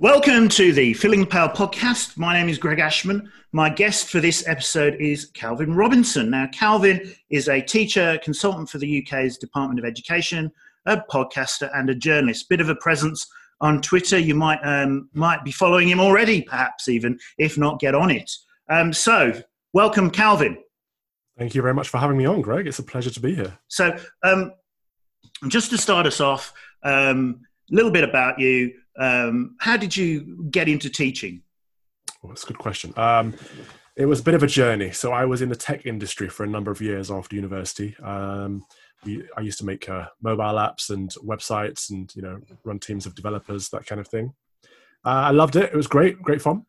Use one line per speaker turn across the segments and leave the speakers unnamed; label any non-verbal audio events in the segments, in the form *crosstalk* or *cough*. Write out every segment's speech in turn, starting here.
Welcome to the Filling the Pail podcast. My name is Greg Ashman. My guest for this episode is Calvin Robinson. Now, Calvin is a teacher, consultant for the UK's Department of Education, a podcaster, and a journalist. Bit of a presence on Twitter. You might um, might be following him already, perhaps even. If not, get on it. Um, so, welcome, Calvin.
Thank you very much for having me on, Greg. It's a pleasure to be here.
So, um, just to start us off, a um, little bit about you. Um, how did you get into teaching?
Well, that's a good question. Um, it was a bit of a journey. So I was in the tech industry for a number of years after university. Um, I used to make uh, mobile apps and websites, and you know, run teams of developers, that kind of thing. Uh, I loved it. It was great, great fun.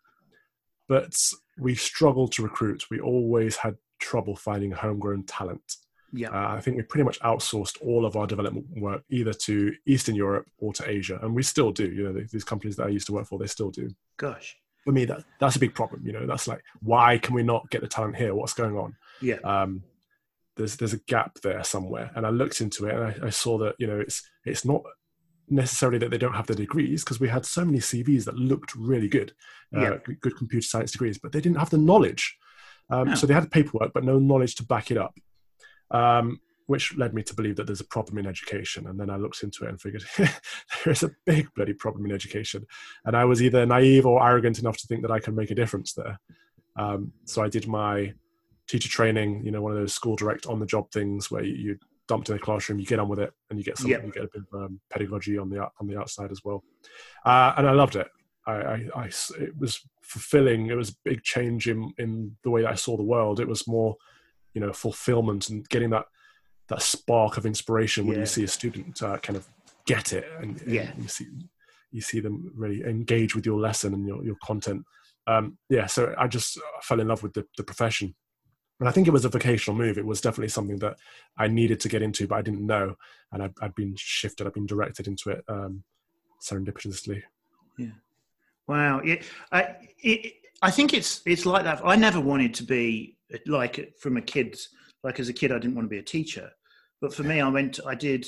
But we struggled to recruit. We always had trouble finding homegrown talent.
Yeah.
Uh, I think we pretty much outsourced all of our development work either to Eastern Europe or to Asia, and we still do. You know, these companies that I used to work for, they still do.
Gosh.
For me, that that's a big problem. You know, that's like, why can we not get the talent here? What's going on?
Yeah.
Um, there's there's a gap there somewhere, and I looked into it, and I, I saw that you know it's it's not necessarily that they don't have the degrees because we had so many CVs that looked really good, uh,
Yeah.
good computer science degrees, but they didn't have the knowledge. Um,
Oh.
So they had paperwork, but no knowledge to back it up, um, which led me to believe that there's a problem in education. And then I looked into it and figured *laughs* there is a big bloody problem in education. And I was either naive or arrogant enough to think that I could make a difference there. Um, so I did my teacher training, you know, one of those school direct on the job things where you, you dumped in a classroom, you get on with it, and you get something,
Yep.
you get a bit of um, pedagogy on the on the outside as well. Uh, and I loved it. I, I, I it was fulfilling. It was a big change in in the way that I saw the world. It was more, you know, fulfillment and getting that that spark of inspiration when
Yeah.
you see a student uh, kind of get it and, and you see you see them really engage with your lesson and your your content. Um, yeah, so I just fell in love with the, the profession. And I think it was a vocational move. It was definitely something that I needed to get into, but I didn't know. And I'd, I'd been shifted, I'd been directed into it um, serendipitously.
Yeah wow. It, I, it, I think it's it's like that. I never wanted to be like from a kid. Like as a kid, I didn't want to be a teacher. But for me, I went. I did.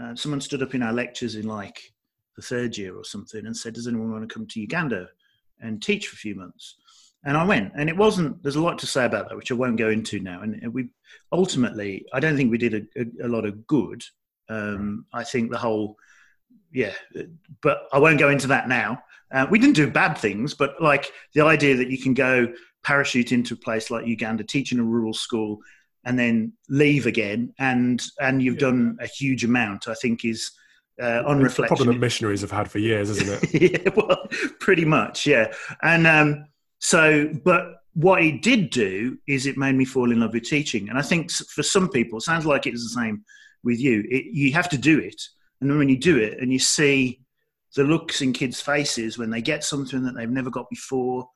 Uh, someone stood up in our lectures in like the third year or something and said, "Does anyone want to come to Uganda and teach for a few months?" And I went. And it wasn't. There's a lot to say about that, which I won't go into now. And we ultimately, I don't think we did a, a, a lot of good. Um, I think the whole, yeah. But I won't go into that now. Uh, we didn't do bad things, but like the idea that you can go parachute into a place like Uganda, teach in a rural school, and then leave again, and and you've done a huge amount. I think is uh, on
It's the problem that missionaries have had for years, isn't it? *laughs*
yeah, well, pretty much, yeah. And um, so, but what it did do is it made me fall in love with teaching. And I think for some people, it sounds like it's the same with you. It, you have to do it, and then when you do it, and you see the looks in kids' faces when they get something that they've never got before,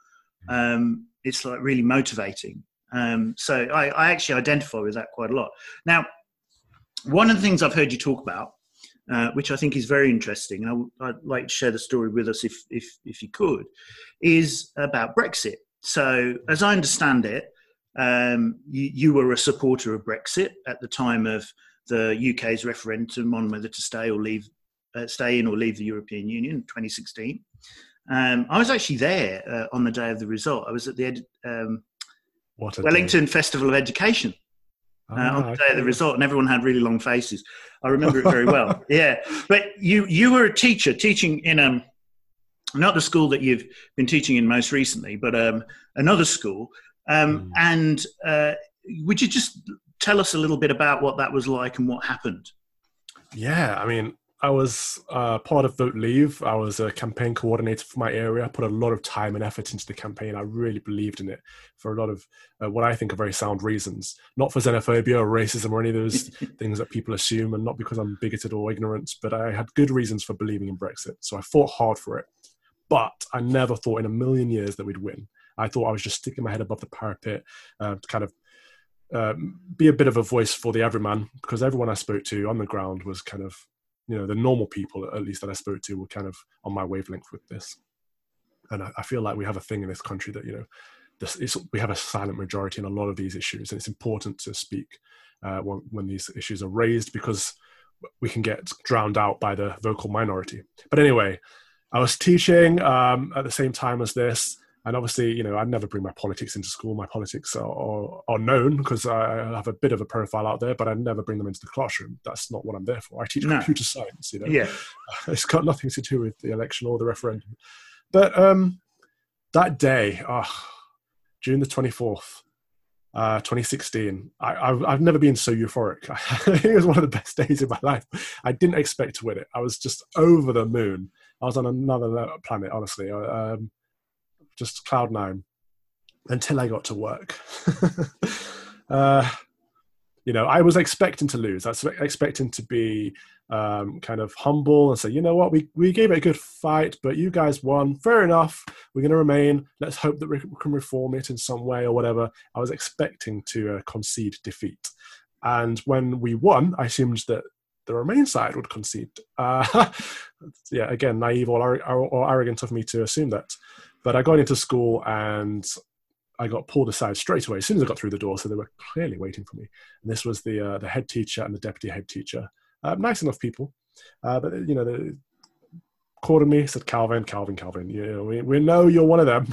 um, it's like really motivating. Um, so I, I actually identify with that quite a lot. Now, one of the things I've heard you talk about, uh, which I think is very interesting, and I w- I'd like to share the story with us if, if, if you could, is about Brexit. So, as I understand it, um, you, you were a supporter of Brexit at the time of the UK's referendum on whether to stay or leave, uh, stay in or leave the European Union 2016. Um, I was actually there uh, on the day of the result. I was at the ed- um,
a day.
Wellington Festival of Education uh,
Ah,
on the day of the result, and everyone had really long faces. I remember it very well. *laughs* Yeah, but you you were a teacher teaching in um not the school that you've been teaching in most recently, but um another school. Um,
Mm.
And uh, would you just tell us a little bit about what that was like and what happened?
Yeah, I mean, I was uh, part of Vote Leave. I was a campaign coordinator for my area. I put a lot of time and effort into the campaign. I really believed in it for a lot of uh, what I think are very sound reasons. Not for xenophobia or racism or any of those *laughs* things that people assume, and not because I'm bigoted or ignorant, but I had good reasons for believing in Brexit. So I fought hard for it. But I never thought in a million years that we'd win. I thought I was just sticking my head above the parapet uh, to kind of um, be a bit of a voice for the everyman because everyone I spoke to on the ground was kind of, you know, the normal people at least that I spoke to were kind of on my wavelength with this. And I, I feel like we have a thing in this country that, you know, this is, we have a silent majority in a lot of these issues. And it's important to speak uh, when, when these issues are raised because we can get drowned out by the vocal minority. But anyway, I was teaching um, at the same time as this. And obviously, you know, I never bring my politics into school. My politics are, are, are known because I have a bit of a profile out there, but I never bring them into the classroom. That's not what I'm there for. I teach no. computer science, you know.
Yeah. *laughs*
It's got nothing to do with the election or the referendum. But um, that day, oh, June the 24th, uh, 2016. I, have never been so euphoric. *laughs* it was one of the best *laughs* days of my life. I didn't expect to win it. I was just over the moon. I was on another planet, honestly. Um, just cloud nine until I got to work. *laughs* uh, you know, I was expecting to lose. I was expecting to be um, kind of humble and say, you know what, we, we gave it a good fight, but you guys won. Fair enough. We're going to remain. Let's hope that we can reform it in some way or whatever. I was expecting to uh, concede defeat. And when we won, I assumed that the Remain side would concede. Uh, *laughs* yeah, again, naive or, or arrogant of me to assume that. But I got into school and I got pulled aside straight away as soon as I got through the door. So they were clearly waiting for me. And this was the uh, the head teacher and the deputy head teacher. Uh, nice enough people, uh, but you know, they called me, said Calvin, Calvin, Calvin. You know, we, we know you're one of them,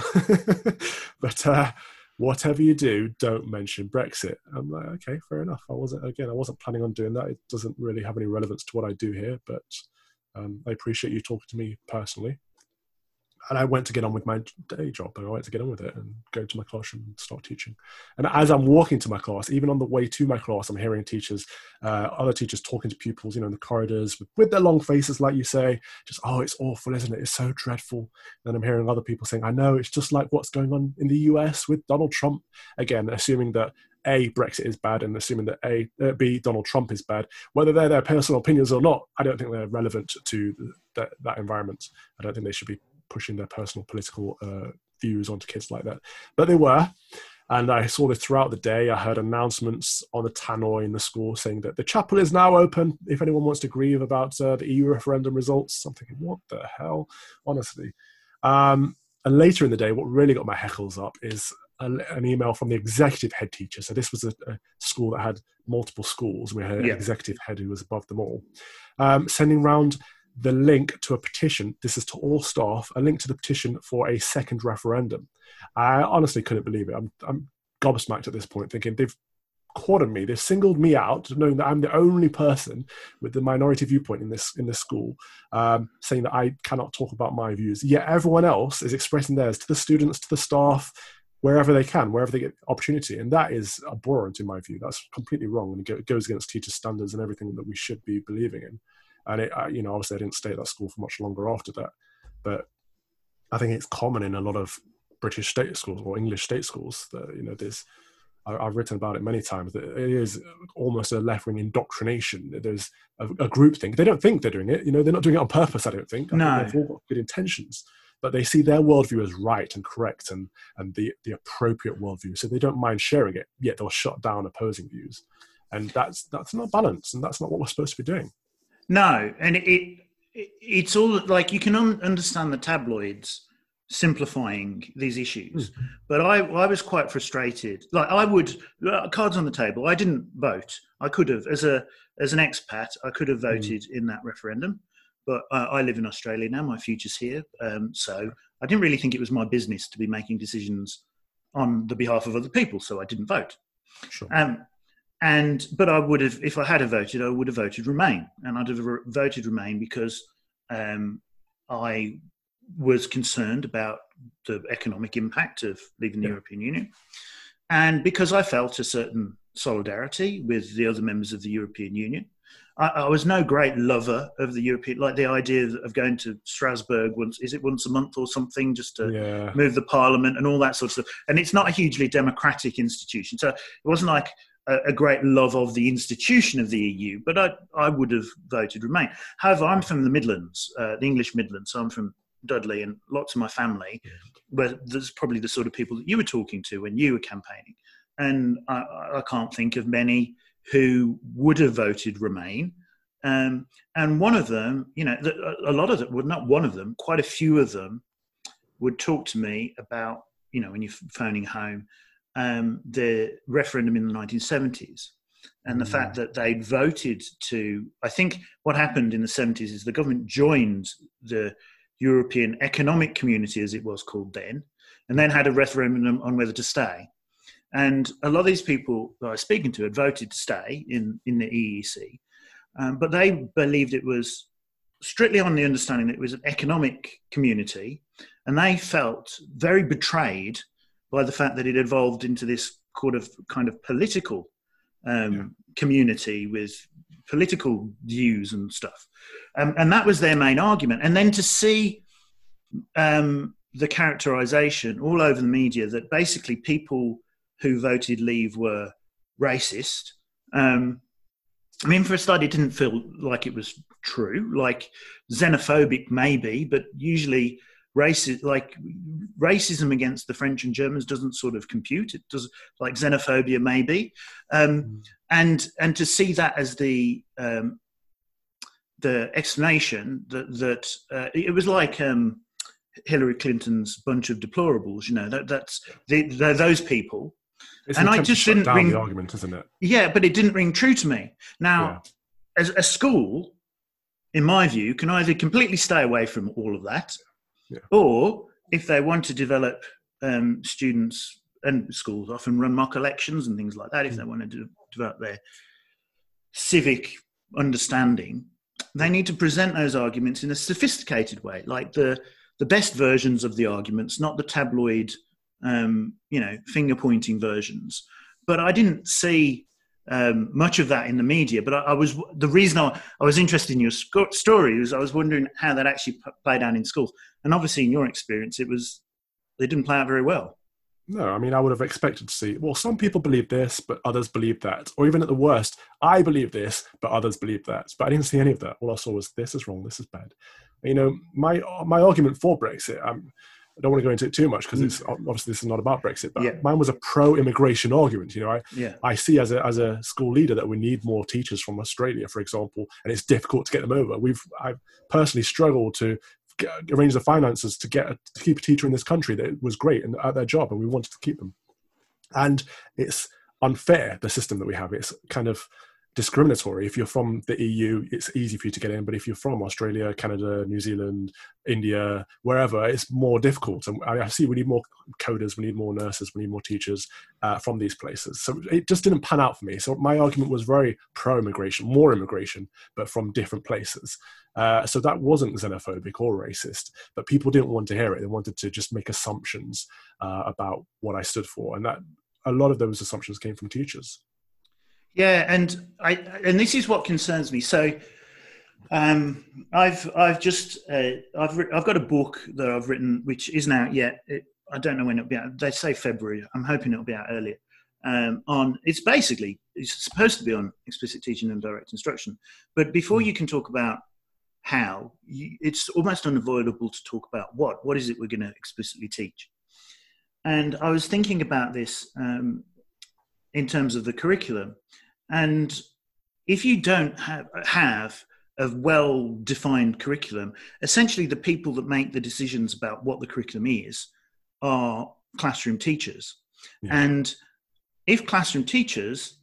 *laughs* but uh, whatever you do, don't mention Brexit. I'm like, okay, fair enough. I wasn't again, I wasn't planning on doing that. It doesn't really have any relevance to what I do here, but um, I appreciate you talking to me personally and I went to get on with my day job. I went to get on with it and go to my classroom and start teaching. And as I'm walking to my class, even on the way to my class, I'm hearing teachers, uh, other teachers talking to pupils, you know, in the corridors with, with, their long faces, like you say, just, oh, it's awful, isn't it? It's so dreadful. And I'm hearing other people saying, I know, it's just like what's going on in the US with Donald Trump. Again, assuming that a Brexit is bad, and assuming that A uh, B Donald Trump is bad, whether they're their personal opinions or not, I don't think they're relevant to the, that, that environment. I don't think they should be pushing their personal political uh, views onto kids like that. But they were. And I saw this throughout the day. I heard announcements on the tannoy in the school saying that the chapel is now open if anyone wants to grieve about uh, the EU referendum results. I'm thinking, what the hell? Honestly. Um, and later in the day, what really got my heckles up is a, an email from the executive head teacher. So this was a, a school that had multiple schools. We had an yeah. executive head who was above them all, um, sending round the link to a petition. This is to all staff, a link to the petition for a second referendum. I honestly couldn't believe it. I'm, I'm gobsmacked at this point, thinking they've cornered me. They've singled me out, knowing that I'm the only person with the minority viewpoint in this in this school, um, saying that I cannot talk about my views. Yet everyone else is expressing theirs to the students, to the staff, wherever they can, wherever they get opportunity, and that is abhorrent in my view. That's completely wrong, and it goes against teacher standards and everything that we should be believing in. And it, you know, obviously I didn't stay at that school for much longer after that, but I think it's common in a lot of British state schools or English state schools that you know there's. I've written about it many times. That it is almost a left-wing indoctrination. There's a, a group thing. They don't think they're doing it. You know, they're not doing it on purpose. I don't think. I
no,
think they've all got good intentions, but they see their worldview as right and correct and and the the appropriate worldview. So they don't mind sharing it. Yet they'll shut down opposing views, and that's that's not balance, and that's not what we're supposed to be doing.
No, and it, it it's all like you can un- understand the tabloids simplifying these issues, mm. but I I was quite frustrated. Like I would uh, cards on the table. I didn't vote. I could have as a as an expat. I could have hmm. voted mm. in that referendum, but uh, I live in Australia now. My future's here, um, so I didn't really think it was my business to be making decisions on the behalf of other people. So I didn't vote.
Sure.
Um, and but I would have, if I had voted, I would have voted Remain, and I'd have voted Remain because um, I was concerned about the economic impact of leaving the yeah. European Union, and because I felt a certain solidarity with the other members of the European Union. I, I, was no great lover of the European, like the idea of going to Strasbourg once, is it once a month or something, just to yeah. move the parliament and all that sort of stuff. And it's not a hugely democratic institution. So it wasn't like a, great love of the institution of the EU, but I, I would have voted Remain. However, I'm from the Midlands, uh, the English Midlands, so I'm from Dudley, and lots of my family, where there's probably the sort of people that you were talking to when you were campaigning. And I, I can't think of many who would have voted Remain. Um, and one of them, you know, a lot of them, well, not one of them, quite a few of them would talk to me about, you know, when you're phoning home, um, the referendum in the 1970s and the mm. fact that they voted to i think what happened in the 70s is the government joined the European Economic Community, as it was called then, and then had a referendum on whether to stay. And a lot of these people that I was speaking to had voted to stay in, in the EEC, um, but they believed it was strictly on the understanding that it was an economic community, and they felt very betrayed by the fact that it evolved into this kind of kind of political um, yeah. community with political views and stuff, um, and that was their main argument. And then to see um, the characterization all over the media that basically people who voted leave were racist. Um, I mean, for a start, it didn't feel like it was true. Like xenophobic, maybe, but usually racism, like racism against the French and Germans, doesn't sort of compute. It does like xenophobia, maybe, um, mm. and and to see that as the um, the explanation that that uh, it was like um, Hillary Clinton's bunch of deplorables. You know, that that's the, those people.
It's and I just didn't ring the argument, isn't it?
Yeah, but it didn't ring true to me. Now, yeah. as a school, in my view, can either completely stay away from all of that, yeah. or if they want to develop um, students and schools often run mock elections and things like that. If mm. they want to do, develop their civic understanding, they need to present those arguments in a sophisticated way, like the the best versions of the arguments, not the tabloid, um, you know, finger pointing versions. But I didn't see um, much of that in the media. But I, I was the reason I, I, was interested in your sc- story was I was wondering how that actually p- played out in schools. And obviously, in your experience, it was they didn't play out very well.
No, I mean, I would have expected to see, well, some people believe this, but others believe that. Or even at the worst, I believe this, but others believe that. But I didn't see any of that. All I saw was this is wrong, this is bad you know, my my argument for Brexit. I'm, I don't want to go into it too much because mm. it's obviously this is not about Brexit, but yeah. mine was a pro-immigration argument. You know, I yeah. I see as a as a school leader that we need more teachers from Australia, for example, and it's difficult to get them over. We've I've personally struggled to get, arrange the finances to get a, to keep a teacher in this country that was great and at their job, and we wanted to keep them. And it's unfair the system that we have. It's kind of discriminatory. If you're from the EU, it's easy for you to get in, but if you're from Australia, Canada, New Zealand, India, wherever, it's more difficult. And I see we need more coders, we need more nurses, we need more teachers uh, from these places. So it just didn't pan out for me. So my argument was very pro-immigration, more immigration, but from different places. Uh, so that wasn't xenophobic or racist, but people didn't want to hear it. They wanted to just make assumptions uh, about what I stood for, and that a lot of those assumptions came from teachers.
Yeah, and I and this is what concerns me. So, um, I've I've just uh, I've I've got a book that I've written which isn't out yet. It, I don't know when it'll be out. They say February. I'm hoping it'll be out earlier. Um, on it's basically it's supposed to be on explicit teaching and direct instruction, but before hmm. you can talk about how, you, it's almost unavoidable to talk about what. What is it we're going to explicitly teach? And I was thinking about this um, in terms of the curriculum. And if you don't have, have a well defined curriculum, essentially the people that make the decisions about what the curriculum is are classroom teachers. Yeah. And if classroom teachers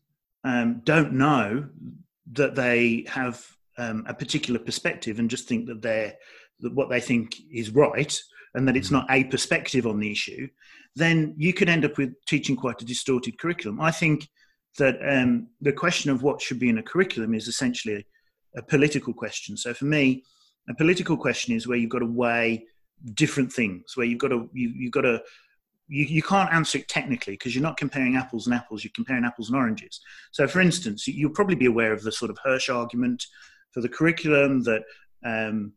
um, don't know that they have um, a particular perspective and just think that they're that what they think is right and that it's mm-hmm. not a perspective on the issue, then you could end up with teaching quite a distorted curriculum. I think that um, the question of what should be in a curriculum is essentially a, a political question. So for me, a political question is where you've got to weigh different things, where you've got to you, you've got to you, you can't answer it technically because you're not comparing apples and apples, you're comparing apples and oranges. So, for instance, you'll probably be aware of the sort of Hirsch argument for the curriculum that, um,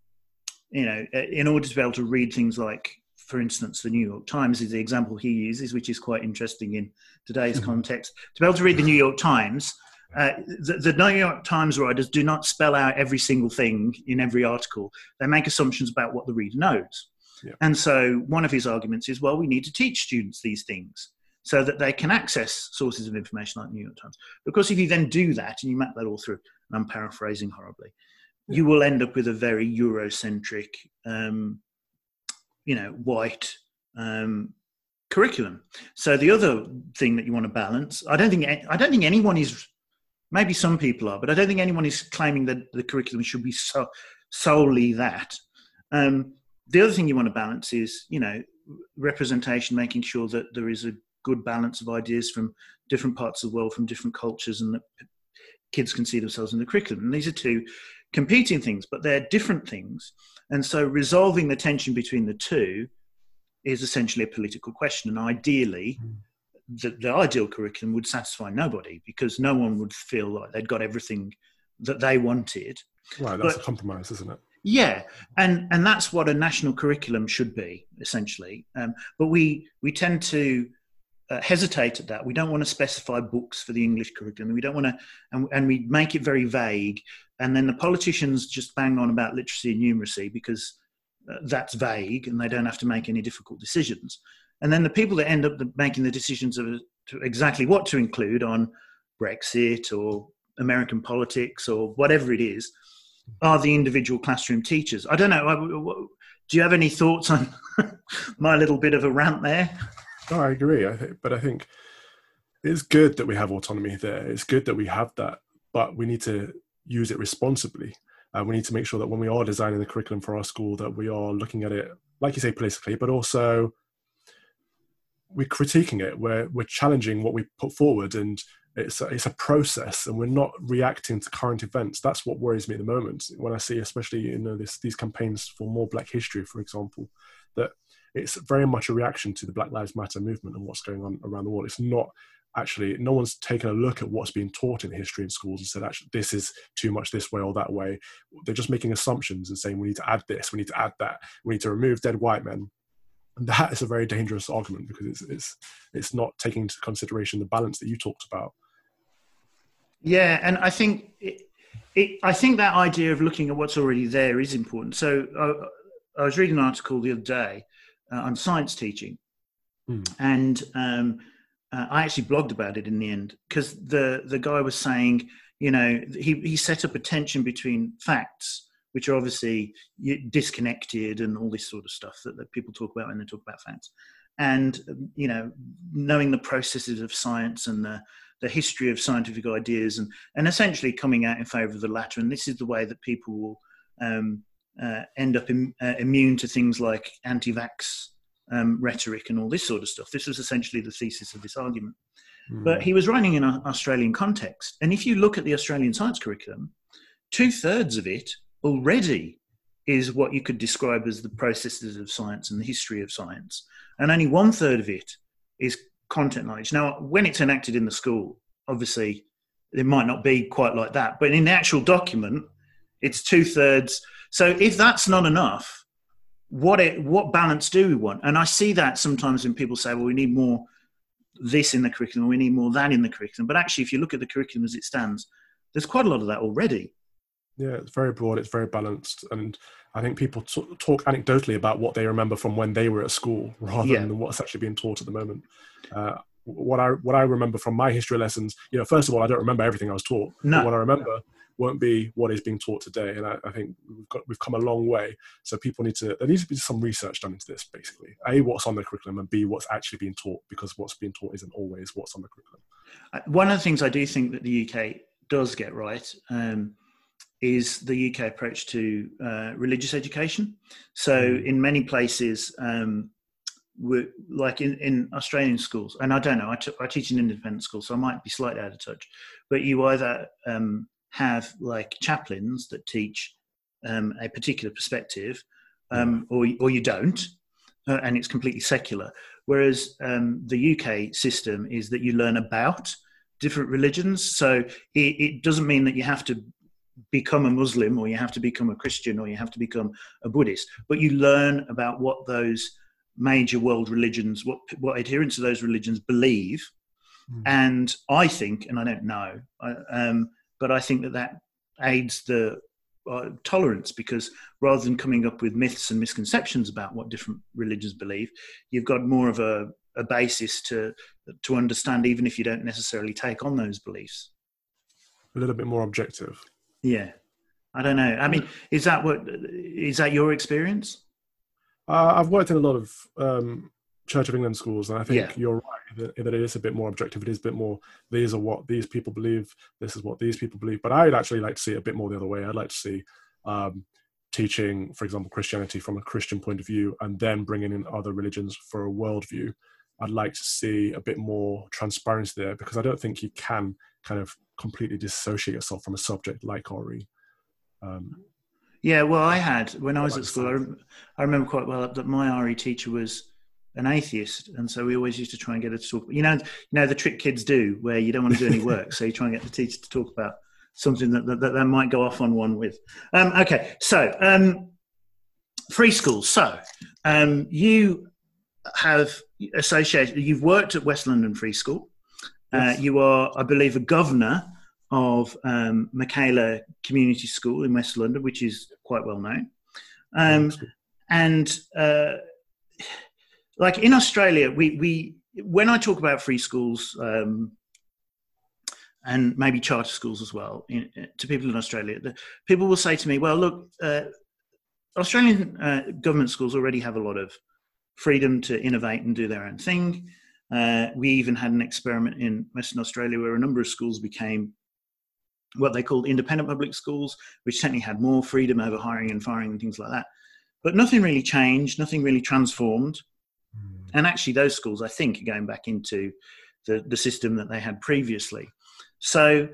you know, in order to be able to read things like for instance, the New York Times is the example he uses, which is quite interesting in today's mm-hmm. context. To be able to read the New York Times, uh, the, the, New York Times writers do not spell out every single thing in every article. They make assumptions about what the reader knows. Yeah. And so one of his arguments is, well, we need to teach students these things so that they can access sources of information like New York Times. Because if you then do that and you map that all through, and I'm paraphrasing horribly, yeah. you will end up with a very Eurocentric um, you know white um, curriculum. So the other thing that you want to balance, I don't think I don't think anyone is. Maybe some people are, but I don't think anyone is claiming that the curriculum should be so, solely that. Um, the other thing you want to balance is, you know, representation, making sure that there is a good balance of ideas from different parts of the world, from different cultures, and that kids can see themselves in the curriculum. And these are two competing things, but they're different things. And so resolving the tension between the two is essentially a political question. And ideally, mm. the, the ideal curriculum would satisfy nobody because no one would feel like they'd got everything that they wanted.
Right, that's but, a compromise, isn't it?
Yeah, and and that's what a national curriculum should be essentially. Um, but we we tend to uh, hesitate at that. We don't want to specify books for the English curriculum. We don't want to, and, and we make it very vague. And then the politicians just bang on about literacy and numeracy because uh, that's vague and they don't have to make any difficult decisions. And then the people that end up making the decisions of exactly what to include on Brexit or American politics or whatever it is are the individual classroom teachers. I don't know. Do you have any thoughts on *laughs* my little bit of a rant there?
I agree. I but I think it's good that we have autonomy there. It's good that we have that, but we need to use it responsibly. Uh, we need to make sure that when we are designing the curriculum for our school, that we are looking at it, like you say, politically, but also we're critiquing it. We're we're challenging what we put forward, and it's a, it's a process, and we're not reacting to current events. That's what worries me at the moment when I see, especially you know, this, these campaigns for more Black history, for example, that it's very much a reaction to the Black Lives Matter movement and what's going on around the world. It's not actually no one's taken a look at what's being taught in history in schools and said actually this is too much this way or that way. They're just making assumptions and saying we need to add this we need to add that we need to remove dead white men. And that is a very dangerous argument because it's it's it's not taking into consideration the balance that you talked about.
Yeah and i think it, it, i think that idea of looking at what's already there is important. So uh, i was reading an article the other day uh, on science teaching. Mm. and um, uh, i actually blogged about it in the end because the the guy was saying you know he, he set up a tension between facts which are obviously disconnected and all this sort of stuff that, that people talk about when they talk about facts. And you know, knowing the processes of science and the the history of scientific ideas, and and essentially coming out in favour of the latter. And this is the way that people will um, uh, end up in, uh, immune to things like anti-vax um, rhetoric and all this sort of stuff. This was essentially the thesis of this argument. Mm. But he was writing in an Australian context, and if you look at the Australian science curriculum, two thirds of it already is what you could describe as the processes of science and the history of science. And only one third of it is content knowledge. Now, when it's enacted in the school, obviously it might not be quite like that, but in the actual document, it's two thirds. So if that's not enough, what it, what balance do we want? And I see that sometimes when people say, well, we need more this in the curriculum, we need more that in the curriculum. But actually, if you look at the curriculum as it stands, there's quite a lot of that already.
Yeah, it's very broad. It's very balanced, and I think people t- talk anecdotally about what they remember from when they were at school, *laughs* rather yeah. than what's actually being taught at the moment. Uh, what I what I remember from my history lessons, you know, first of all, I don't remember everything I was taught. No. what I remember won't be what is being taught today, and I, I, think we've got we've come a long way. So people need to there needs to be some research done into this, basically. A, what's on the curriculum, and B, what's actually being taught, because what's being taught isn't always what's on the curriculum.
Uh, one of the things I do think that the UK does get right. Um, is the UK approach to uh, religious education. So, mm. in many places, um, like in, in Australian schools, and I don't know, I, t- I teach in independent school, so I might be slightly out of touch, but you either um, have like chaplains that teach um, a particular perspective, um, or, or you don't, uh, and it's completely secular. Whereas um, the UK system is that you learn about different religions. So it, it, doesn't mean that you have to become a Muslim or you have to become a Christian or you have to become a Buddhist, but you learn about what those major world religions, what, what adherents of those religions believe. Mm. And I think, and I don't know, um, but I think that that aids the uh, tolerance because rather than coming up with myths and misconceptions about what different religions believe, you've got more of a, a basis to to understand, even if you don't necessarily take on those beliefs.
A little bit more objective.
Yeah, I don't know. I mean, is that what is that your experience?
Uh, I've worked in a lot of um, Church of England schools, and I think yeah. you're right that, that, it is a bit more objective. It is a bit more. These are what these people believe. This is what these people believe. But I'd actually like to see it a bit more the other way. I'd like to see um, teaching, for example, Christianity from a Christian point of view, and then bringing in other religions for a worldview. I'd like to see a bit more transparency there because I don't think you can kind of completely dissociate yourself from a subject like RE. Um,
yeah, well, I had when I was at school. I, rem- I, remember quite well that my RE teacher was an atheist, and so we always used to try and get her to talk. You know, you know the trick kids do, where you don't want to do any *laughs* work, so you try and get the teacher to talk about something that that, that they might go off on one with. Um, okay, so um, free schools. So um, you have associated. You've worked at West London Free School. Uh, you are, I believe, a governor of um, Michaela Community School in West London, which is quite well known. Um, and uh, like in Australia, we, we when I talk about free schools um, and maybe charter schools as well in, to people in Australia, the, people will say to me, "Well, look, uh, Australian uh, government schools already have a lot of freedom to innovate and do their own thing." Uh, we even had an experiment in Western Australia where a number of schools became what they called independent public schools, which certainly had more freedom over hiring and firing and things like that. But nothing really changed, nothing really transformed. And actually, those schools, I think, are going back into the, the system that they had previously. So,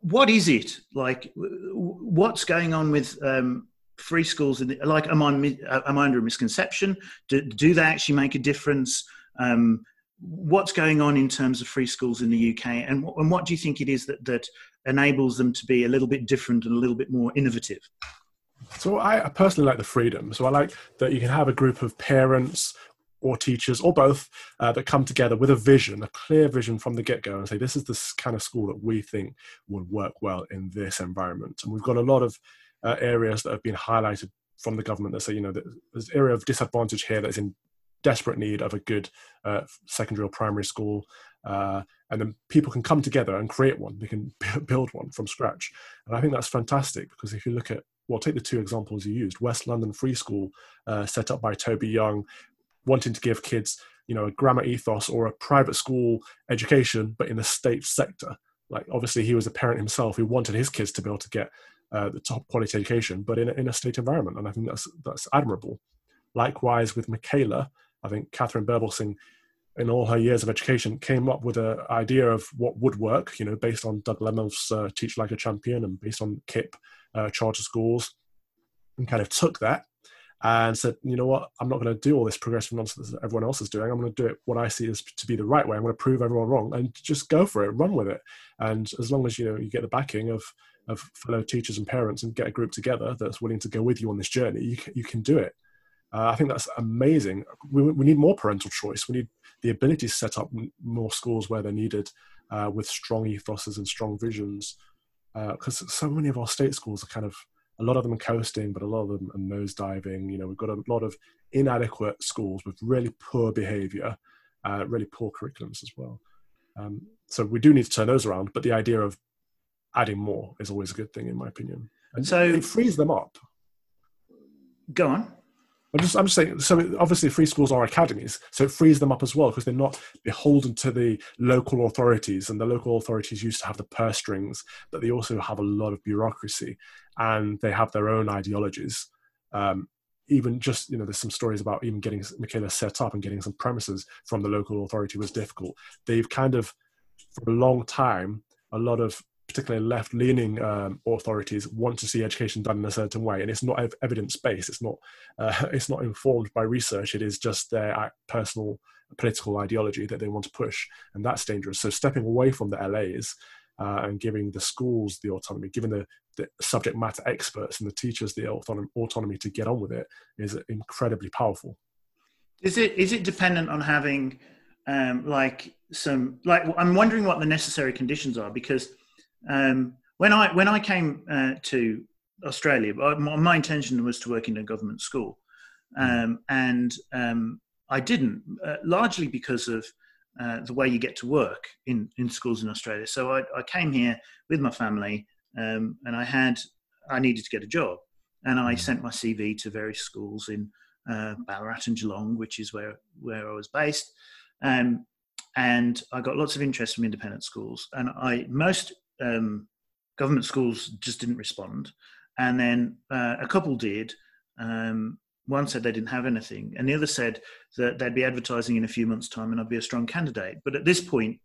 what is it like? What's going on with um, free schools? Like, am I am I under a misconception? Do, do they actually make a difference? Um, what's going on in terms of free schools in the UK, and, and what do you think it is that that enables them to be a little bit different and a little bit more innovative?
So I personally like the freedom. So I like that you can have a group of parents or teachers or both uh, that come together with a vision, a clear vision from the get go, and say, this is the kind of school that we think would work well in this environment. And we've got a lot of uh, areas that have been highlighted from the government that say, you know, there's an area of disadvantage here that's in desperate need of a good uh, secondary or primary school. Uh, and then people can come together and create one. They can *laughs* build one from scratch. And I think that's fantastic because if you look at, well, take the two examples you used West London Free School, uh, set up by Toby Young, wanting to give kids, you know, a grammar ethos or a private school education, but in the state sector. Like, obviously, he was a parent himself who wanted his kids to be able to get uh, the top quality education, but in a, in a state environment. And I think that's, that's admirable. Likewise, with Michaela, I think Catherine Birbalsingh, in all her years of education, came up with an idea of what would work, you know, based on Doug Lemov's uh, Teach Like a Champion and based on KIPP uh, charter schools, and kind of took that and said, you know what, I'm not going to do all this progressive nonsense that everyone else is doing. I'm going to do it what I see as to be the right way. I'm going to prove everyone wrong and just go for it, run with it. And as long as you know you get the backing of of fellow teachers and parents and get a group together that's willing to go with you on this journey, you can, you can do it. Uh, I think that's amazing. We, we need more parental choice. We need the ability to set up more schools where they're needed uh, with strong ethoses and strong visions. Because uh, so many of our state schools are kind of, a lot of them are coasting, but a lot of them are nose diving. You know, we've got a lot of inadequate schools with really poor behavior, uh, really poor curriculums as well. Um, so we do need to turn those around, but the idea of adding more is always a good thing, in my opinion. And so it frees them up.
Go on.
I'm just, I'm just saying. So obviously, free schools are academies, so it frees them up as well because they're not beholden to the local authorities, and the local authorities used to have the purse strings, but they also have a lot of bureaucracy, and they have their own ideologies. Um, even just you know, there's some stories about even getting Michaela set up and getting some premises from the local authority was difficult. They've kind of, for a long time, a lot of particularly left-leaning um, authorities want to see education done in a certain way, and it's not evidence-based. It's not uh, *laughs* it's not informed by research. It is just their personal political ideology that they want to push, and that's dangerous. So stepping away from the LAs uh, and giving the schools the autonomy, giving the, the, subject matter experts and the teachers the autonomy, autonomy to get on with it is incredibly powerful.
Is it is it dependent on having um, like some like I'm wondering what the necessary conditions are because um, when I when I came uh, to Australia, my, my, intention was to work in a government school, hmm. um, and um, I didn't, uh, largely because of uh, the way you get to work in, in schools in Australia. So I, I came here with my family, um, and I had I needed to get a job, and I hmm. sent my CV to various schools in uh, Ballarat and Geelong, which is where where I was based. Um, and I got lots of interest from independent schools, and I most um, government schools just didn't respond. and then uh, a couple did. Um, one said they didn't have anything, and the other said that they'd be advertising in a few months' time, and I'd be a strong candidate. But at this point,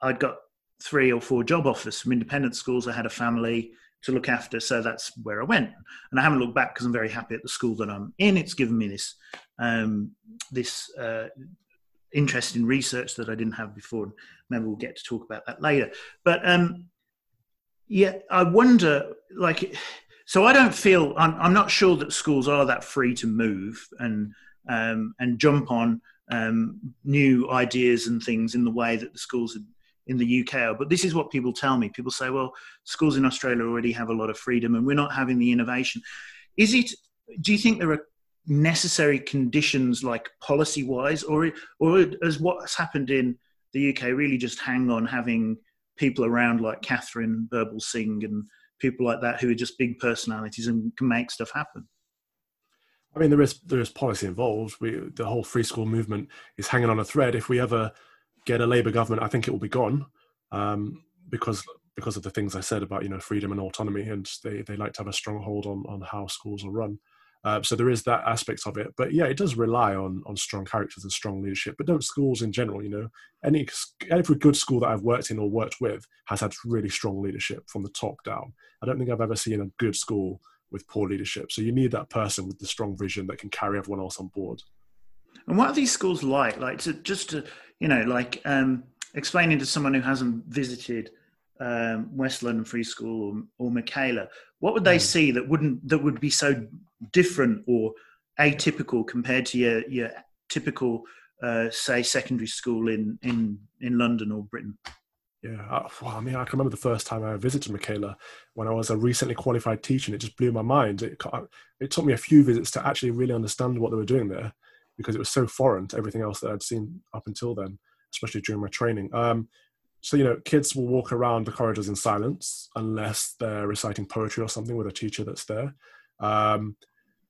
I'd got three or four job offers from independent schools. I had a family to look after, so that's where I went. And I haven't looked back because I'm very happy at the school that I'm in. It's given me this um, this uh, interest in research that I didn't have before. And maybe we'll get to talk about that later. But um, yeah, I wonder, like, so I don't feel I'm, I'm not sure that schools are that free to move and um, and jump on um, new ideas and things in the way that the schools in the UK are. But this is what people tell me. People say, well, schools in Australia already have a lot of freedom and we're not having the innovation. Is it, do you think there are necessary conditions like policy wise, or, or as what's happened in the UK really just hang on having people around like Catherine Birbalsingh and people like that who are just big personalities and can make stuff happen?
I mean, there is there is policy involved. We, the whole free school movement is hanging on a thread. If we ever get a Labour government, I think it will be gone um, because because of the things I said about you know freedom and autonomy, and they, they like to have a strong hold on on how schools are run. Uh, so there is that aspect of it, but yeah, it does rely on on strong characters and strong leadership. But don't schools in general, you know, any every good school that I've worked in or worked with has had really strong leadership from the top down. I don't think I've ever seen a good school with poor leadership. So you need that person with the strong vision that can carry everyone else on board.
And what are these schools like? Like to just to you know, like um, explaining to someone who hasn't visited um, West London Free School or, or Michaela, what would they mm. see that wouldn't that would be so different or atypical compared to your your typical uh, say secondary school in in in London or Britain?
Yeah, uh, well, I mean, I can remember the first time I visited Michaela when I was a recently qualified teacher, and it just blew my mind. It, it took me a few visits to actually really understand what they were doing there because it was so foreign to everything else that I'd seen up until then, especially during my training. Um, so, you know, kids will walk around the corridors in silence unless they're reciting poetry or something with a teacher that's there. Um,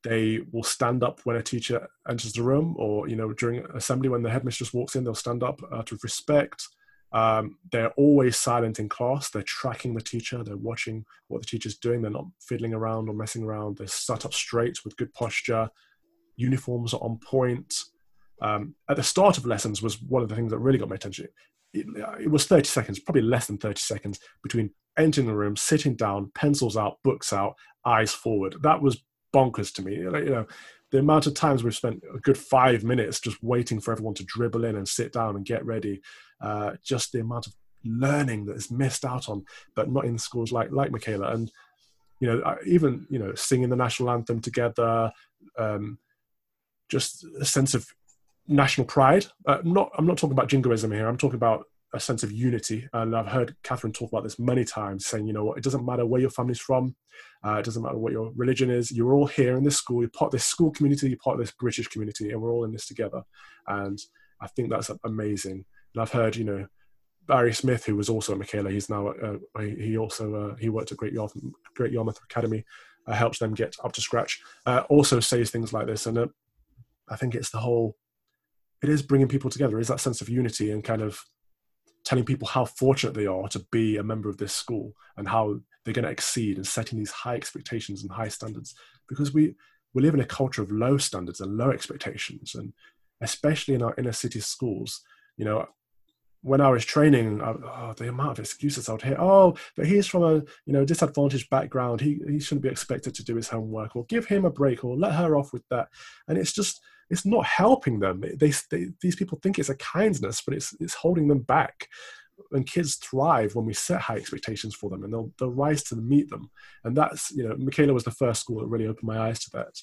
they will stand up when a teacher enters the room or, you know, during assembly when the headmistress walks in, they'll stand up out of respect. Um, they're always silent in class. They're tracking the teacher. They're watching what the teacher's doing. They're not fiddling around or messing around. they're sat up straight with good posture uniforms are on point. Um, at the start of lessons was one of the things that really got my attention. It, it, was 30 seconds, probably less than 30 seconds between entering the room, sitting down, pencils out, books out, eyes forward. That was bonkers to me. You know, the amount of times we've spent a good five minutes just waiting for everyone to dribble in and sit down and get ready. Uh, just the amount of learning that is missed out on, but not in schools like like Michaela. And you know, even you know, singing the national anthem together. Um, just a sense of national pride. Uh, not, I'm not talking about jingoism here. I'm talking about a sense of unity. And I've heard Catherine talk about this many times, saying, you know what, it doesn't matter where your family's from, uh, it doesn't matter what your religion is. You're all here in this school. You're part of this school community. You're part of this British community, and we're all in this together. And I think that's amazing. And I've heard, you know, Barry Smith, who was also at Michaela, he's now uh, he also uh, he worked at Great Yarmouth, Great Yarmouth Academy, uh, helps them get up to scratch. Uh, also says things like this, and uh, I think it's the whole, it is bringing people together, is that sense of unity and kind of telling people how fortunate they are to be a member of this school and how they're going to exceed and setting these high expectations and high standards because we we live in a culture of low standards and low expectations and especially in our inner city schools you know when I was training, I, oh, the amount of excuses I would hear. Oh, but he's from a you know disadvantaged background. He he shouldn't be expected to do his homework, or give him a break, or let her off with that. And it's just it's not helping them. They, they these people think it's a kindness, but it's it's holding them back. And kids thrive when we set high expectations for them, and they'll they'll rise to meet them. And that's you know, Michaela was the first school that really opened my eyes to that.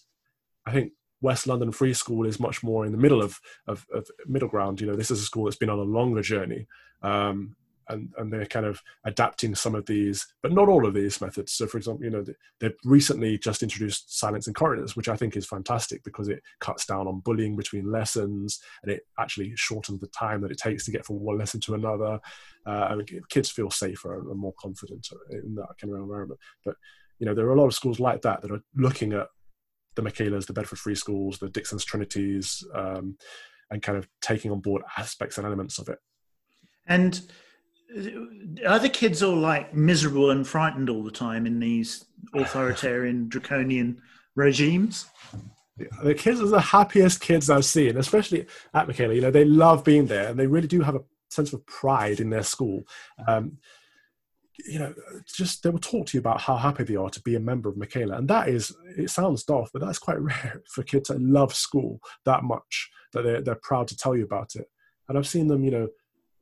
I think West London Free School is much more in the middle of, of, of middle ground. You know, this is a school that's been on a longer journey, um, and and they're kind of adapting some of these, but not all of these methods. So, for example, you know, they've recently just introduced silence in corridors, which I think is fantastic because it cuts down on bullying between lessons and it actually shortens the time that it takes to get from one lesson to another. Uh, and kids feel safer and more confident in that kind of environment. But you know, there are a lot of schools like that that are looking at the Michaelas, the Bedford Free Schools, the Dixon's Trinities, um, and kind of taking on board aspects and elements of it.
And are the kids all like miserable and frightened all the time in these authoritarian, *laughs* draconian regimes.
The kids are the happiest kids I've seen, especially at Michaela. You know, they love being there, and they really do have a sense of pride in their school. Um, you know, just they will talk to you about how happy they are to be a member of Michaela, and that is it sounds daft, but that's quite *laughs* rare for kids that love school that much that they're they're proud to tell you about it. And I've seen them, you know,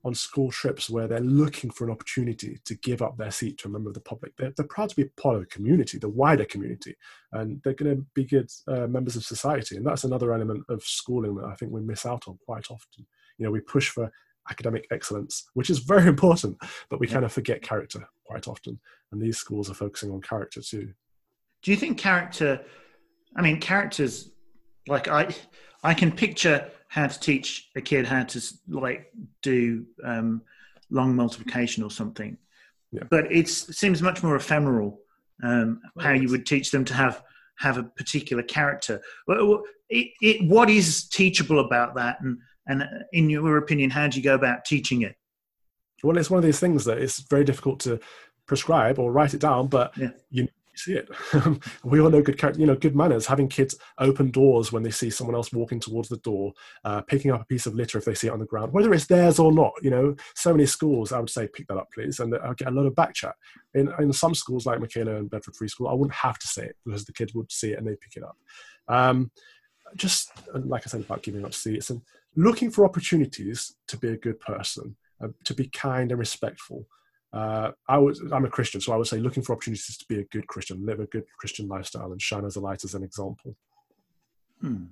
on school trips where they're looking for an opportunity to give up their seat to a member of the public. They're, they're proud to be part of the community, the wider community, and they're going to be good uh, members of society. And that's another element of schooling that I think we miss out on quite often. You know, we push for academic excellence, which is very *laughs* important, but we yeah. kind of forget character quite often. And these schools are focusing on character too.
Do you think character? I mean, characters like I, I can picture how to teach a kid how to like do um, long multiplication or something. Yeah. But it seems much more ephemeral um, how you would teach them to have have a particular character. It, it, what is teachable about that, and and in your opinion, how do you go about teaching it?
Well, it's one of these things that it's very difficult to prescribe or write it down, but yeah. you see it. *laughs* we all know good, you know, good manners. Having kids open doors when they see someone else walking towards the door, uh, picking up a piece of litter if they see it on the ground, whether it's theirs or not. You know, so many schools, I would say, pick that up, please, and I'll get a lot of back chat. In, in some schools like Michaela and Bedford Free School, I wouldn't have to say it because the kids would see it and they pick it up. Um, just like I said about giving up seats and looking for opportunities to be a good person, uh, to be kind and respectful uh, I was I'm a Christian, so I would say looking for opportunities to be a good Christian, live a good Christian lifestyle, and shine as a light as an example.
Hmm.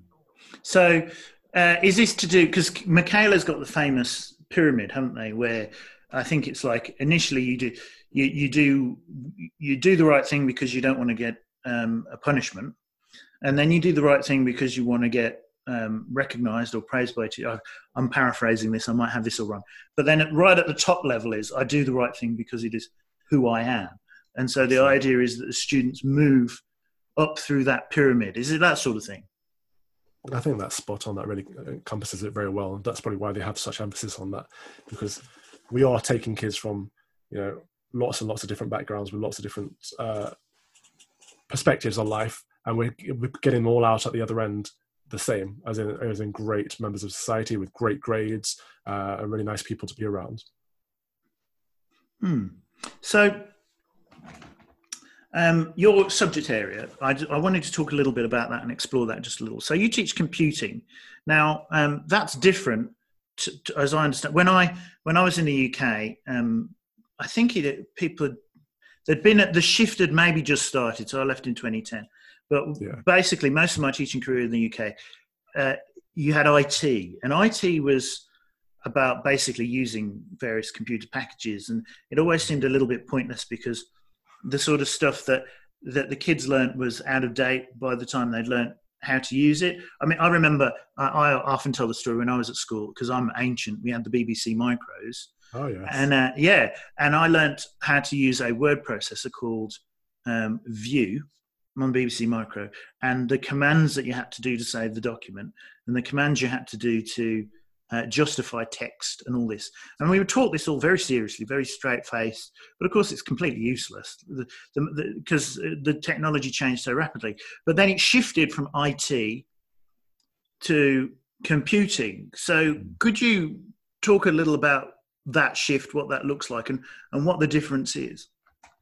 So, uh, is this to do because Michaela's got the famous pyramid, haven't they? Where I think it's like initially you do you, you do you do the right thing because you don't want to get um, a punishment, and then you do the right thing because you want to get um, recognized or praised by you. I'm paraphrasing this, I might have this all wrong. But then right at the top level is I do the right thing because it is who I am. And so the idea is that the students move up through that pyramid. Is it that sort of thing?
I think that's spot on. That really encompasses it very well. And that's probably why they have such emphasis on that because we are taking kids from, you know, lots and lots of different backgrounds with lots of different uh, perspectives on life. And we're, we're getting them all out at the other end the same as in as in great members of society with great grades uh, and really nice people to be around.
Hmm. So, um, your subject area, I, I, wanted to talk a little bit about that and explore that just a little. So, you teach computing. Now, um, that's different, to, to, as I understand. When I when I was in the UK, um, I think it, people had, there'd been a, the shift had maybe just started. So I left in 2010. But yeah. basically, most of my teaching career in the UK, uh, you had IT, and IT was about basically using various computer packages, and it always seemed a little bit pointless because the sort of stuff that that the kids learnt was out of date by the time they'd learnt how to use it. I mean, I remember I, I often tell the story when I was at school because I'm ancient. We had the BBC Micros.
Oh yes.
And uh, yeah, and I learnt how to use a word processor called um, View, on BBC Micro, and the commands that you had to do to save the document, and the commands you had to do to uh, justify text and all this. And we were taught this all very seriously, very straight faced, but of course it's completely useless because the, the, the, the, technology changed so rapidly. But then it shifted from IT to computing. So could you talk a little about that shift, what that looks like, and, and what the difference is?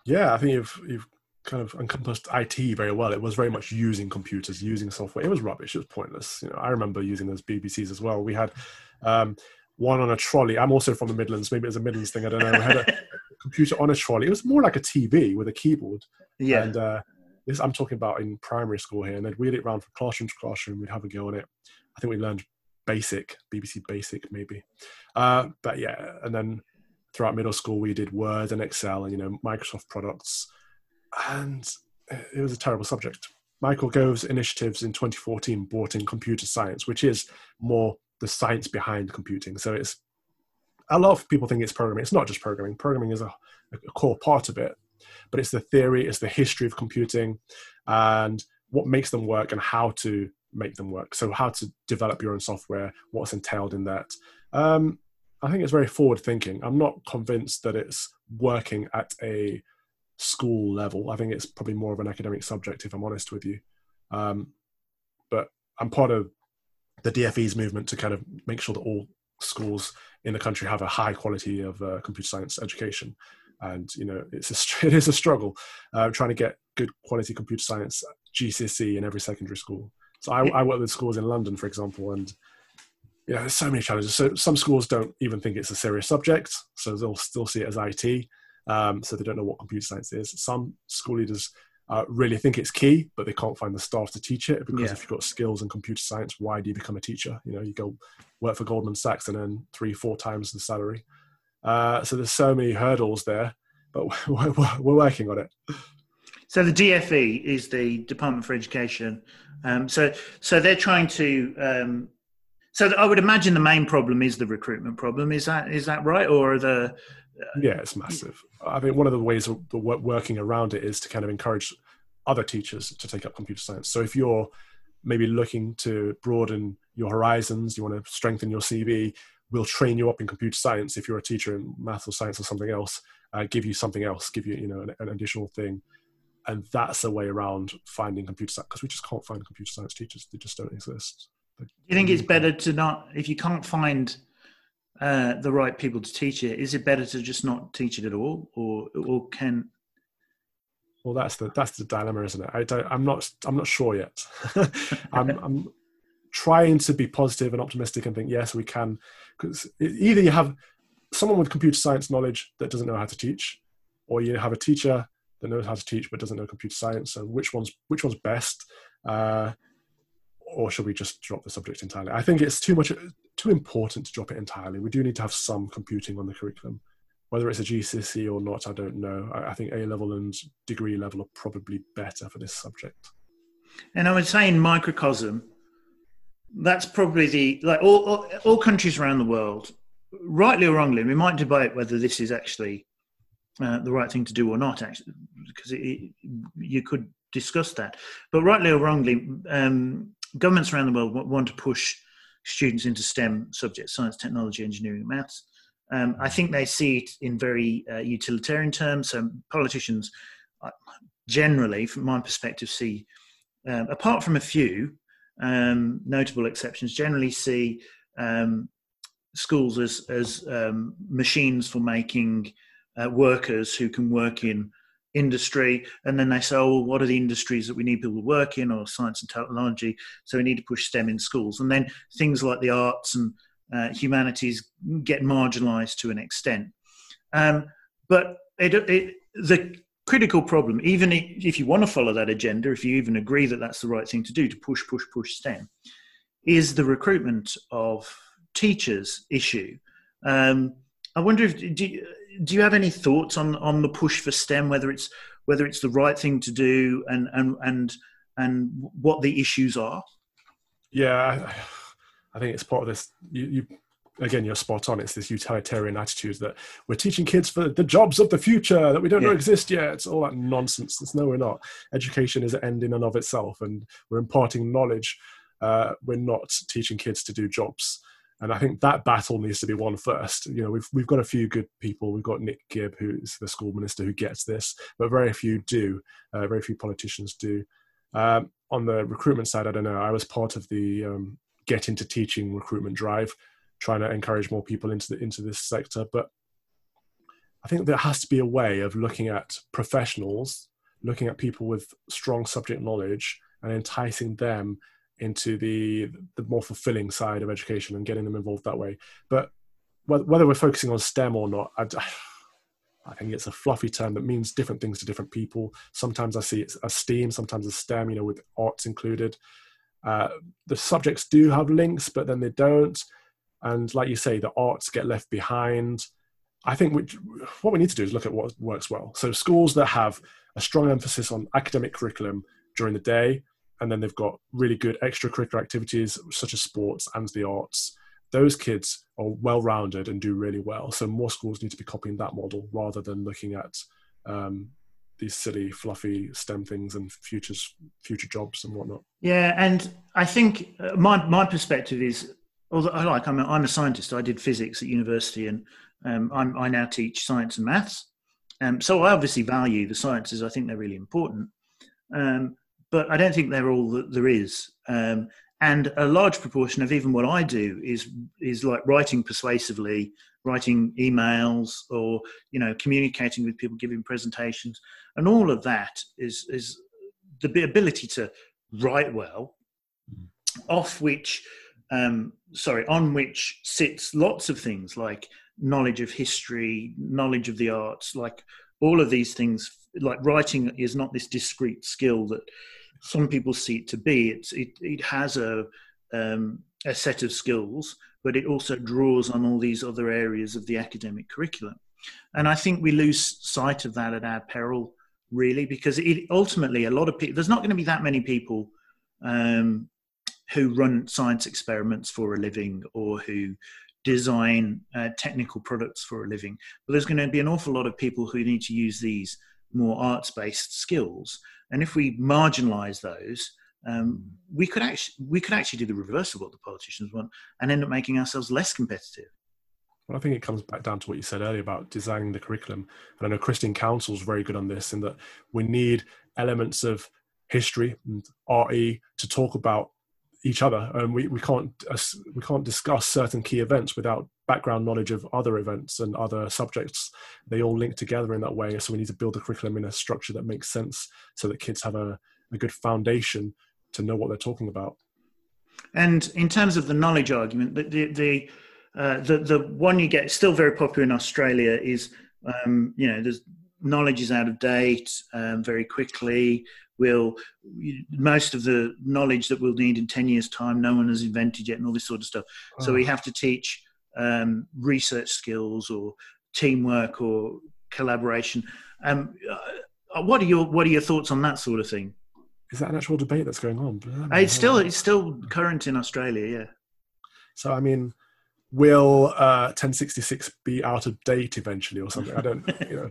Yeah, I think you've you've kind of encompassed IT very well. It was very much using computers, using software. It was rubbish. It was pointless. You know, I remember using those BBCs as well. We had um, one on a trolley. I'm also from the Midlands. Maybe it's a Midlands thing. I don't know. We had a *laughs* computer on a trolley. It was more like a TV with a keyboard.
Yeah.
And uh, this I'm talking about in primary school here. And they'd wheel it around from classroom to classroom. We'd have a go on it. I think we learned Basic, BBC Basic, maybe. Uh, but yeah, and then throughout middle school we did Word and Excel and you know Microsoft products and it was a terrible subject. Michael Gove's initiatives in 2014 brought in computer science, which is more the science behind computing. So it's a lot of people think it's programming. It's not just programming. Programming is a, a core part of it, but it's the theory, it's the history of computing, and what makes them work and how to make them work. So how to develop your own software, what's entailed in that. Um, I think it's very forward thinking. I'm not convinced that it's working at a school level. I think it's probably more of an academic subject, if I'm honest with you. Um, but I'm part of the DFE's movement to kind of make sure that all schools in the country have a high quality of uh, computer science education. And you know, it's a *laughs* it is a struggle uh, trying to get good quality computer science GCSE in every secondary school. So I, I work with schools in London, for example, and know, there's so many challenges. So some schools don't even think it's a serious subject, so they'll still see it as IT. Um, so they don't know what computer science is. Some school leaders uh, really think it's key, but they can't find the staff to teach it because yeah. if you've got skills in computer science, why do you become a teacher? You know, you go work for Goldman Sachs and earn three, four times the salary. Uh, so there's so many hurdles there, but *laughs* we're, we're, working on it.
So the DFE is the Department for Education. Um, so so they're trying to. Um, so I would imagine the main problem is the recruitment problem. Is that is that right, or are the
yeah, it's massive. I think one of the ways of working around it is to kind of encourage other teachers to take up computer science. So if you're maybe looking to broaden your horizons, you want to strengthen your CV, we'll train you up in computer science. If you're a teacher in math or science or something else, uh, give you something else, give you you know an, an additional thing, and that's a way around finding computer science because we just can't find computer science teachers; they just don't exist.
Do you think it's better to not if you can't find uh, the right people to teach it, is it better to just not teach it at all, or or can?
Well, that's the that's the dilemma, isn't it? I don't. I'm not. I'm not sure yet. *laughs* I'm, *laughs* I'm trying to be positive and optimistic and think yes, we can. Because either you have someone with computer science knowledge that doesn't know how to teach, or you have a teacher that knows how to teach but doesn't know computer science. So which one's which one's best? Uh, or should we just drop the subject entirely? I think it's too much too important to drop it entirely. We do need to have some computing on the curriculum. Whether it's a GCSE or not, I don't know. I, I think A level and degree level are probably better for this subject.
And I would say in microcosm, that's probably the like all, all, all countries around the world, rightly or wrongly. We might debate whether this is actually uh, the right thing to do or not, actually, because it, it, you could discuss that. But rightly or wrongly, um, governments around the world want to push students into STEM subjects science, technology, engineering, maths. Um, I think they see it in very uh, utilitarian terms. So politicians uh, generally, from my perspective, see, um, apart from a few um, notable exceptions, generally see um, schools as, as um, machines for making uh, workers who can work in industry and then they say oh what are the industries that we need people to work in or science and technology? So we need to push stem in schools. And then things like the arts and uh, humanities get marginalized to an extent. Um, but it, it, the critical problem even if you want to follow that agenda if you even agree that that's the right thing to do to push push push stem is the recruitment of teachers issue. Um, i wonder if do you, do you have any thoughts on on the push for STEM? Whether it's whether it's the right thing to do, and and and and what the issues are?
Yeah, I, I think it's part of this. You, you again, you're spot on. It's this utilitarian attitude that we're teaching kids for the jobs of the future that we don't yeah. know exist yet. It's all that nonsense. It's no, we're not. Education is an end in and of itself, and we're imparting knowledge. Uh, we're not teaching kids to do jobs. And I think that battle needs to be won first. You know, we've we've got a few good people. We've got Nick Gibb, who's the school minister, who gets this, but very few do. Uh, very few politicians do. Um, on the recruitment side, I don't know. I was part of the um, get into teaching recruitment drive, trying to encourage more people into the into this sector. But I think there has to be a way of looking at professionals, looking at people with strong subject knowledge, and enticing them into the the more fulfilling side of education and getting them involved that way. But whether we're focusing on STEM or not, I, *sighs* I think it's a fluffy term that means different things to different people. Sometimes I see it as STEAM, sometimes as STEM, you know, with arts included. Uh, the subjects do have links, but then they don't. And like you say, the arts get left behind. I think we, what we need to do is look at what works well. So schools that have a strong emphasis on academic curriculum during the day, and then they've got really good extracurricular activities such as sports and the arts. Those kids are well rounded and do really well. So more schools need to be copying that model rather than looking at um, these silly fluffy stem things and futures future jobs and whatnot.
Yeah and i think uh, my my perspective is although I like I'm a, I'm a scientist. I did physics at university and um, i now teach science and maths. Um, so I obviously value the sciences. I think they're really important, um, but I don't think they're all that there is. Um, and a large proportion of even what I do is is like writing persuasively, writing emails, or you know, communicating with people, giving presentations, and all of that is is the ability to write well, off which, um, sorry, on which sits lots of things like knowledge of history, knowledge of the arts, like all of these things. Like writing is not this discrete skill that some people see it to be. It's it it has a um, a set of skills, but it also draws on all these other areas of the academic curriculum. And I think we lose sight of that at our peril really, because it ultimately a lot of people. There's not going to be that many people um, who run science experiments for a living or who design uh, technical products for a living. But there's going to be an awful lot of people who need to use these more arts-based skills. And if we marginalise those, um, we could actually we could actually do the reverse of what the politicians want and end up making ourselves less competitive.
Well, I think it comes back down to what you said earlier about designing the curriculum. And I know Christine Counsell is very good on this in that we need elements of history and RE to talk about each other. And we, we can't we can't discuss certain key events without background knowledge of other events and other subjects. They all link together in that way. So we need to build a curriculum in a structure that makes sense so that kids have a, a good foundation to know what they're talking about.
And in terms of the knowledge argument, the, the, the uh, the the one you get still very popular in Australia is um, you know there's knowledge is out of date um, very quickly. Will most of the knowledge that we'll need in ten years' time, no one has invented yet, and all this sort of stuff. Oh. So we oh. have to teach um, research skills or teamwork or collaboration. Um, uh, what are your what are your thoughts on that sort of thing?
Is that an actual debate that's going on?
It's still it's still current in Australia, yeah.
So I mean, will uh, 1066 be out of date eventually or something? I don't, *laughs* you know.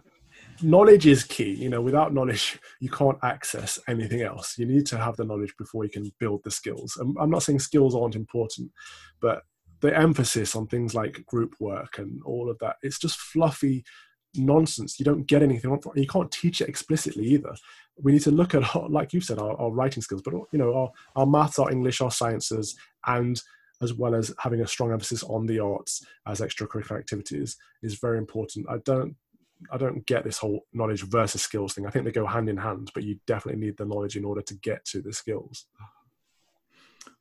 Knowledge is key. You know, without knowledge, you can't access anything else. You need to have the knowledge before you can build the skills. I'm, I'm not saying skills aren't important, but the emphasis on things like group work and all of that, it's just fluffy nonsense. You don't get anything. You can't teach it explicitly either. We need to look at, our, like you said, our, our writing skills, but you know, our, our maths, our English, our sciences, and as well as having a strong emphasis on the arts as extracurricular activities is very important. I don't I don't get this whole knowledge versus skills thing. I think they go hand in hand, but you definitely need the knowledge in order to get to the skills.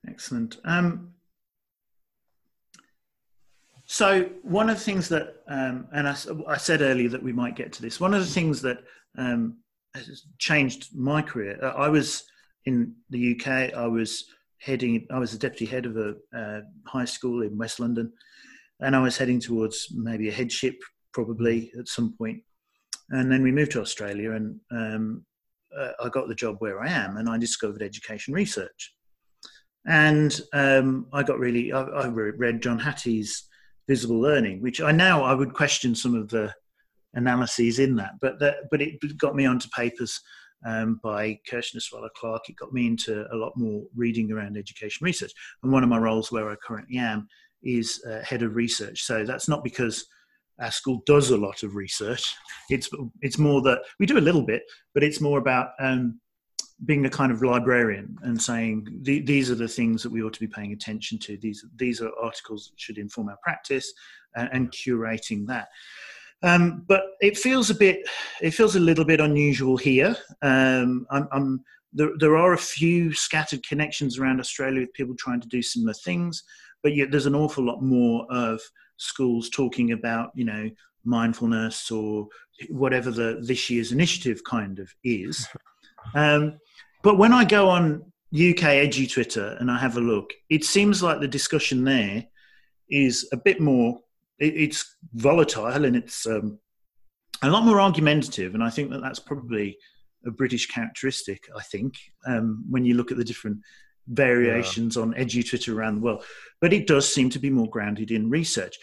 Excellent. Um, so one of the things that, um, and I, I, said earlier that we might get to this. One of the things that um, has changed my career. Uh, I was in the UK. I was heading, I was the deputy head of a uh, high school in West London, and I was heading towards maybe a headship probably at some point. And then we moved to Australia, and um, uh, I got the job where I am, and I discovered education research. And um, I got really, I, I, read John Hattie's Visible Learning, which I now I would question some of the analyses in that, but that, but it got me onto papers um, by Kirschner Sweller Clark. It got me into a lot more reading around education research. And one of my roles where I currently am is uh, head of research. So that's not because our school does a lot of research. It's it's more that we do a little bit, but it's more about um, being a kind of librarian and saying these are the things that we ought to be paying attention to. These these are articles that should inform our practice, and, and curating that. Um, but it feels a bit, it feels a little bit unusual here. Um, I'm, I'm, there, there are a few scattered connections around Australia with people trying to do similar things, but yet there's an awful lot more of schools talking about, you know, mindfulness or whatever the this year's initiative kind of is. *laughs* Um, but when I go on UK Edu Twitter and I have a look, it seems like the discussion there is a bit more it, it's volatile and it's um, a lot more argumentative. And I think that that's probably a British characteristic. I think um, when you look at the different variations yeah. on edu Twitter around the world, but it does seem to be more grounded in research.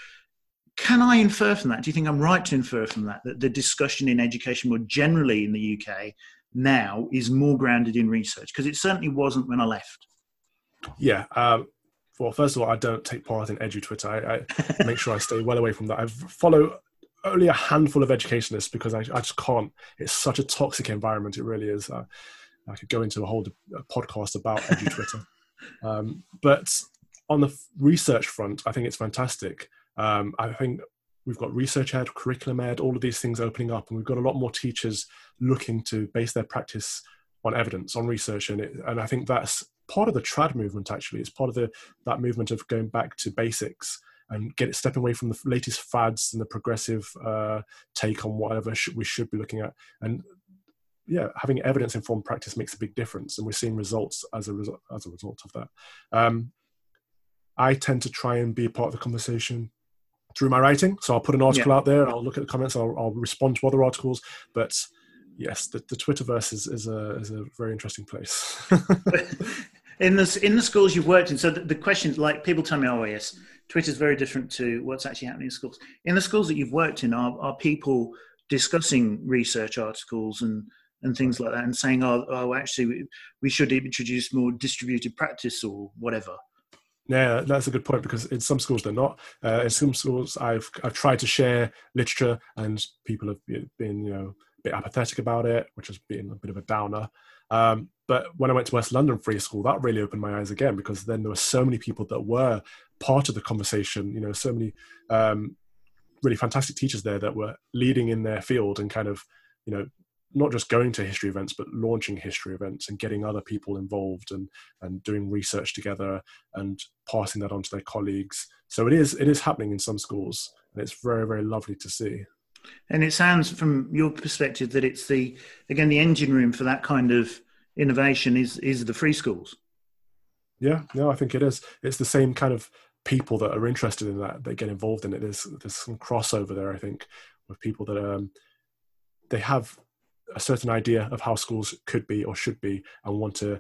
Can I infer from that? Do you think I'm right to infer from that that the discussion in education more generally in the UK now is more grounded in research? Because it certainly wasn't when I left.
Yeah, um, well, first of all, I don't take part in edu Twitter. I, I *laughs* make sure I stay well away from that. I follow only a handful of educationists because I, I just can't. It's such a toxic environment. It really is. Uh, I could go into a whole a podcast about edu *laughs* Twitter. um, but on the research front, I think it's fantastic. Um, I think we've got researchED, curriculum ed, all of these things opening up, and we've got a lot more teachers looking to base their practice on evidence, on research, and it, and I think that's part of the trad movement. Actually, it's part of the that movement of going back to basics and get it stepping away from the latest fads and the progressive uh, take on whatever sh- we should be looking at. And yeah, having evidence informed practice makes a big difference, and we're seeing results as a result as a result of that. Um, I tend to try and be part of the conversation through my writing. So I'll put an article yeah. out there, and I'll look at the comments. I'll, I'll respond to other articles, but yes, the, the Twitterverse is, is a is a very interesting place. *laughs*
in the in the schools you've worked in, so the, the question, like people tell me, oh yes, Twitter's very different to what's actually happening in schools. In the schools that you've worked in, are, are people discussing research articles and and things like that, and saying, oh, oh actually, we, we should introduce more distributed practice or whatever.
Yeah, that's a good point because in some schools they're not. Uh, in some schools, I've I've tried to share literature, and people have been you know a bit apathetic about it, which has been a bit of a downer. Um, but when I went to West London Free School, that really opened my eyes again because then there were so many people that were part of the conversation. You know, so many um, really fantastic teachers there that were leading in their field and kind of, you know, not just going to history events, but launching history events and getting other people involved and and doing research together and passing that on to their colleagues. So it is it is happening in some schools, and it's very very lovely to see.
And it sounds from your perspective that it's the again the engine room for that kind of innovation is is the free schools.
Yeah, no, I think it is. It's the same kind of people that are interested in that that get involved in it. There's there's some crossover there, I think, with people that um they have a certain idea of how schools could be or should be and want to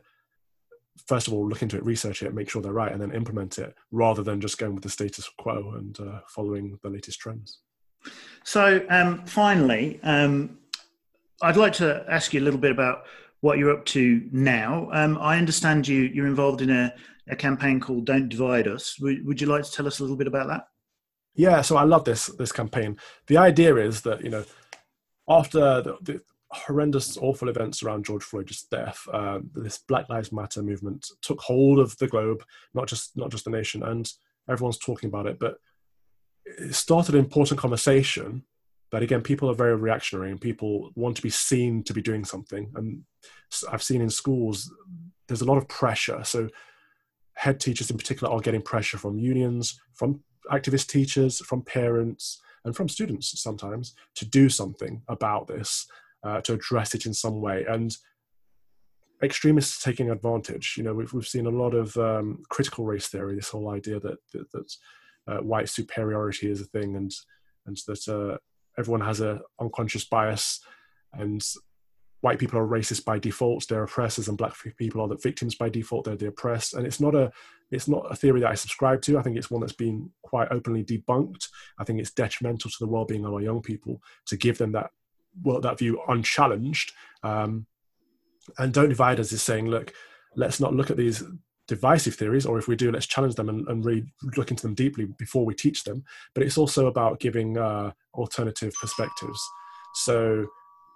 first of all look into it research it make sure they're right and then implement it rather than just going with the status quo and uh, following the latest trends.
So um, finally um, i'd like to ask you a little bit about what you're up to now. Um, i understand you you're involved in a, a campaign called don't divide us. Would, would you like to tell us a little bit about that?
Yeah so i love this this campaign. The idea is that you know after the, the horrendous, awful events around George Floyd's death, uh, this Black Lives Matter movement took hold of the globe, not just not just the nation, and everyone's talking about it. But it started an important conversation. But again, people are very reactionary, and people want to be seen to be doing something. And I've seen in schools there's a lot of pressure. So head teachers in particular are getting pressure from unions, from activist teachers, from parents, and from students sometimes to do something about this uh, to address it in some way. And extremists taking advantage. You know, we've we've seen a lot of um, critical race theory. This whole idea that that, that uh, white superiority is a thing, and and that uh, everyone has a unconscious bias, and white people are racist by default. They're oppressors, and black people are the victims by default. They're the oppressed, and it's not a it's not a theory that I subscribe to. I think it's one that's been quite openly debunked. I think it's detrimental to the well-being of our young people to give them that well, that view unchallenged. Um, and don't divide us is saying, look, let's not look at these divisive theories, or if we do, let's challenge them and, and really look into them deeply before we teach them. But it's also about giving uh, alternative perspectives. So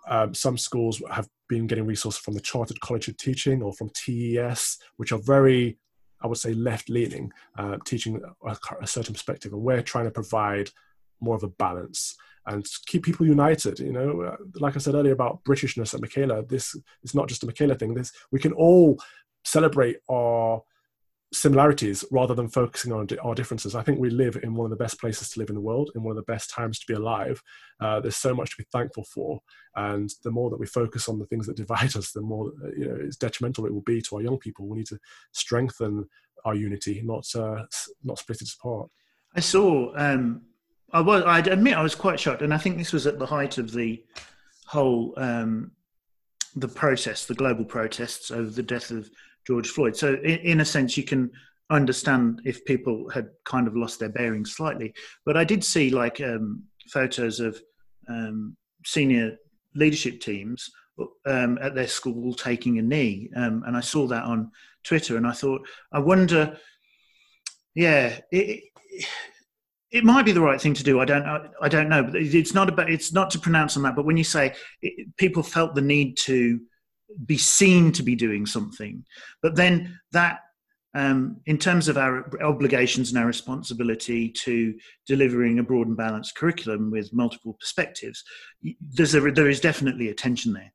um, some schools have been getting resources from the Chartered College of Teaching or from TES, which are very, I would say, left leaning, uh, teaching a, a certain perspective. And we're trying to provide more of a balance and keep people united. You know, uh, like I said earlier about Britishness at Michaela, this is not just a Michaela thing. This we can all celebrate our similarities rather than focusing on our differences. I think we live in one of the best places to live in the world, in one of the best times to be alive. Uh, there's so much to be thankful for, and the more that we focus on the things that divide *laughs* us, the more uh, you know it's detrimental it will be to our young people. We need to strengthen our unity, not uh, not split it apart.
I saw um, I was. I admit I was quite shocked, and I think this was at the height of the whole um, the process, the global protests over the death of George Floyd. So, in, in, a sense, you can understand if people had kind of lost their bearings slightly. But I did see like um, photos of um, senior leadership teams um, at their school taking a knee, um, and I saw that on Twitter, and I thought, I wonder, yeah. It, it might be the right thing to do. I don't know. I don't know. But it's not about. It's not to pronounce on that. But when you say it, people felt the need to be seen to be doing something, but then that, um, in terms of our obligations and our responsibility to delivering a broad and balanced curriculum with multiple perspectives, there's a, there is definitely a tension there.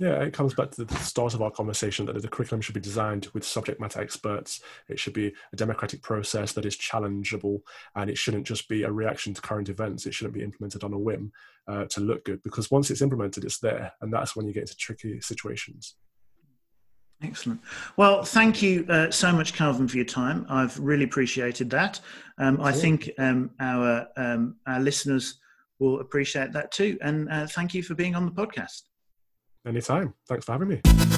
Yeah, it comes back to the start of our conversation that the curriculum should be designed with subject matter experts. It should be a democratic process that is challengeable, and it shouldn't just be a reaction to current events. It shouldn't be implemented on a whim uh, to look good, because once it's implemented, it's there, and that's when you get into tricky situations.
Excellent. Well, thank you uh, so much, Calvin, for your time. I've really appreciated that. Um, I think um, our um, our listeners will appreciate that too. And uh, thank you for being on the podcast.
Anytime. Thanks for having me.